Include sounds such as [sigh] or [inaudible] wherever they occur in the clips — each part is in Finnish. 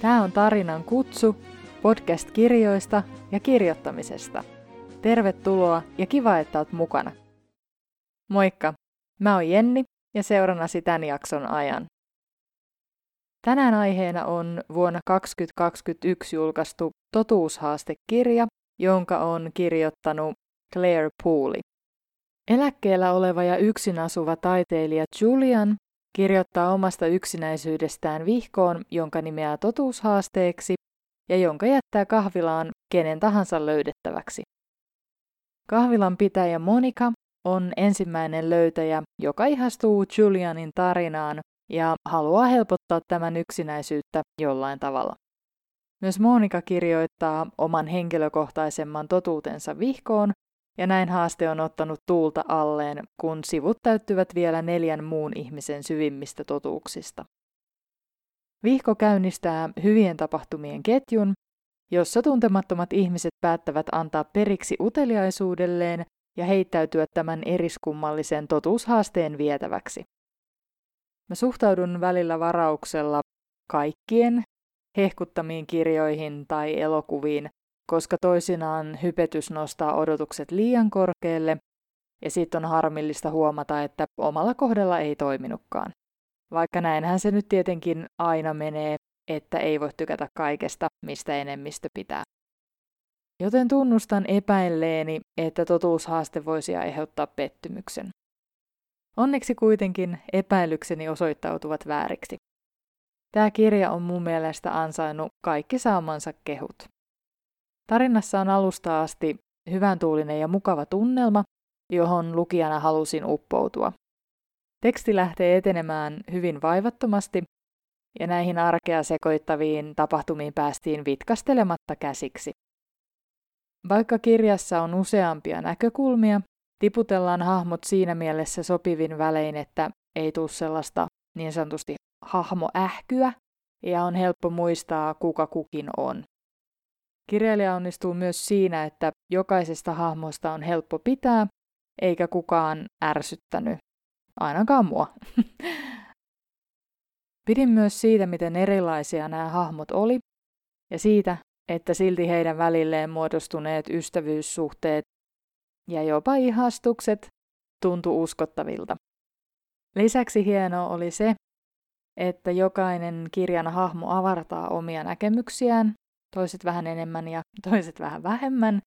Tämä on tarinan kutsu podcast kirjoista ja kirjoittamisesta. Tervetuloa ja kiva, että oot mukana. Moikka, mä oon Jenni ja seurannasi tämän jakson ajan. Tänään aiheena on vuonna 2021 julkaistu totuushaastekirja, jonka on kirjoittanut Claire Pooley. Eläkkeellä oleva ja yksin asuva taiteilija Julian kirjoittaa omasta yksinäisyydestään vihkoon, jonka nimeää totuushaasteeksi ja jonka jättää kahvilaan kenen tahansa löydettäväksi. Kahvilan pitäjä Monika on ensimmäinen löytäjä, joka ihastuu Julianin tarinaan ja haluaa helpottaa tämän yksinäisyyttä jollain tavalla. Myös Monika kirjoittaa oman henkilökohtaisemman totuutensa vihkoon, ja näin haaste on ottanut tuulta alleen, kun sivut täyttyvät vielä neljän muun ihmisen syvimmistä totuuksista. Vihko käynnistää hyvien tapahtumien ketjun, jossa tuntemattomat ihmiset päättävät antaa periksi uteliaisuudelleen ja heittäytyä tämän eriskummallisen totuushaasteen vietäväksi. Mä suhtaudun välillä varauksella kaikkien hehkuttamiin kirjoihin tai elokuviin, koska toisinaan hypetys nostaa odotukset liian korkealle ja sitten on harmillista huomata, että omalla kohdalla ei toiminutkaan. Vaikka näinhän se nyt tietenkin aina menee, että ei voi tykätä kaikesta, mistä enemmistö pitää. Joten tunnustan epäilleeni, että totuushaaste voisi aiheuttaa pettymyksen. Onneksi kuitenkin epäilykseni osoittautuvat vääriksi. Tämä kirja on mun mielestä ansainnut kaikki saamansa kehut. Tarinassa on alusta asti hyvän tuulinen ja mukava tunnelma, johon lukijana halusin uppoutua. Teksti lähtee etenemään hyvin vaivattomasti, ja näihin arkea sekoittaviin tapahtumiin päästiin vitkastelematta käsiksi. Vaikka kirjassa on useampia näkökulmia, tiputellaan hahmot siinä mielessä sopivin välein, että ei tule sellaista niin sanotusti hahmoähkyä, ja on helppo muistaa, kuka kukin on. Kirjailija onnistuu myös siinä, että jokaisesta hahmosta on helppo pitää, eikä kukaan ärsyttänyt, ainakaan mua. [laughs] Pidin myös siitä, miten erilaisia nämä hahmot oli, ja siitä, että silti heidän välilleen muodostuneet ystävyyssuhteet ja jopa ihastukset tuntu uskottavilta. Lisäksi hienoa oli se, että jokainen kirjan hahmo avartaa omia näkemyksiään toiset vähän enemmän ja [laughs] toiset vähän vähemmän,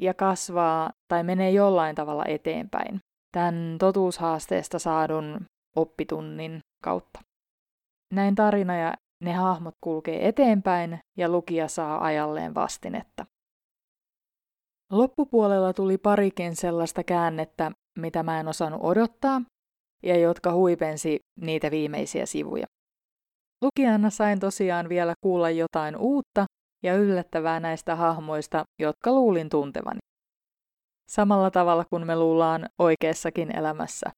ja kasvaa tai menee jollain tavalla eteenpäin tämän totuushaasteesta saadun oppitunnin kautta. Näin tarina ja ne hahmot kulkee eteenpäin ja lukija saa ajalleen vastinetta. Loppupuolella tuli parikin sellaista käännettä, mitä mä en osannut odottaa, ja jotka huipensi niitä viimeisiä sivuja. Lukijana sain tosiaan vielä kuulla jotain uutta ja yllättävää näistä hahmoista, jotka luulin tuntevani. Samalla tavalla kuin me luullaan oikeassakin elämässä,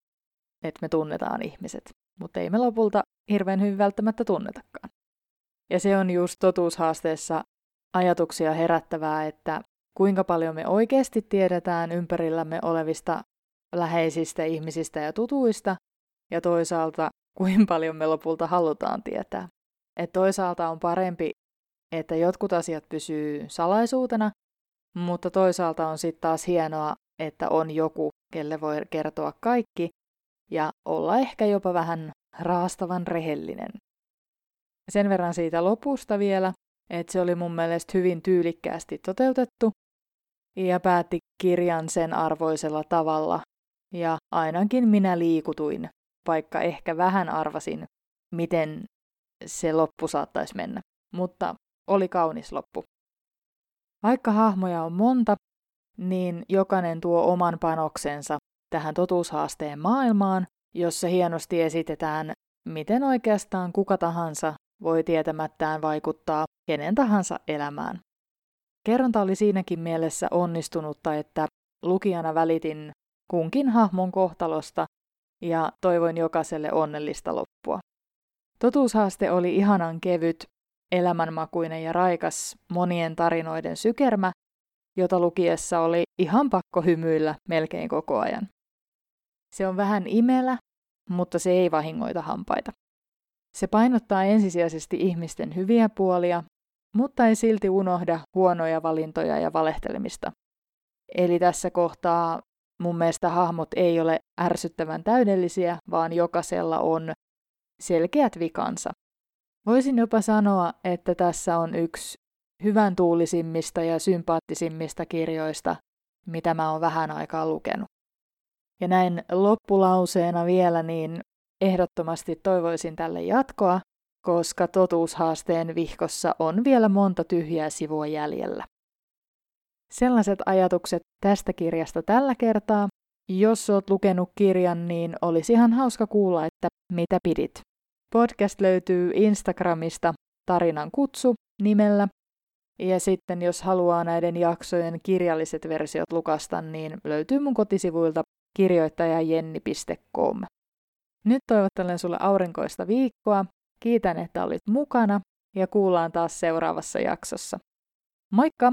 että me tunnetaan ihmiset, mutta ei me lopulta hirveän hyvin välttämättä tunnetakaan. Ja se on just totuushaasteessa ajatuksia herättävää, että kuinka paljon me oikeasti tiedetään ympärillämme olevista läheisistä ihmisistä ja tutuista, ja toisaalta kuinka paljon me lopulta halutaan tietää. Et toisaalta on parempi että jotkut asiat pysyy salaisuutena, mutta toisaalta on sitten taas hienoa, että on joku, kelle voi kertoa kaikki ja olla ehkä jopa vähän raastavan rehellinen. Sen verran siitä lopusta vielä, että se oli mun mielestä hyvin tyylikkäästi toteutettu ja päätti kirjan sen arvoisella tavalla. Ja ainakin minä liikutuin, vaikka ehkä vähän arvasin, miten se loppu saattaisi mennä. Mutta oli kaunis loppu. Vaikka hahmoja on monta, niin jokainen tuo oman panoksensa tähän totuushaasteen maailmaan, jossa hienosti esitetään, miten oikeastaan kuka tahansa voi tietämättään vaikuttaa kenen tahansa elämään. Kerronta oli siinäkin mielessä onnistunutta, että lukijana välitin kunkin hahmon kohtalosta ja toivoin jokaiselle onnellista loppua. Totuushaaste oli ihanan kevyt elämänmakuinen ja raikas monien tarinoiden sykermä, jota lukiessa oli ihan pakko hymyillä melkein koko ajan. Se on vähän imelä, mutta se ei vahingoita hampaita. Se painottaa ensisijaisesti ihmisten hyviä puolia, mutta ei silti unohda huonoja valintoja ja valehtelemista. Eli tässä kohtaa mun mielestä hahmot ei ole ärsyttävän täydellisiä, vaan jokaisella on selkeät vikansa. Voisin jopa sanoa, että tässä on yksi hyvän tuulisimmista ja sympaattisimmista kirjoista, mitä mä oon vähän aikaa lukenut. Ja näin loppulauseena vielä, niin ehdottomasti toivoisin tälle jatkoa, koska totuushaasteen vihkossa on vielä monta tyhjää sivua jäljellä. Sellaiset ajatukset tästä kirjasta tällä kertaa. Jos oot lukenut kirjan, niin olisi ihan hauska kuulla, että mitä pidit. Podcast löytyy Instagramista Tarinan kutsu nimellä. Ja sitten jos haluaa näiden jaksojen kirjalliset versiot lukasta, niin löytyy mun kotisivuilta kirjoittajajenni.com. Nyt toivottelen sulle aurinkoista viikkoa. Kiitän, että olit mukana ja kuullaan taas seuraavassa jaksossa. Moikka!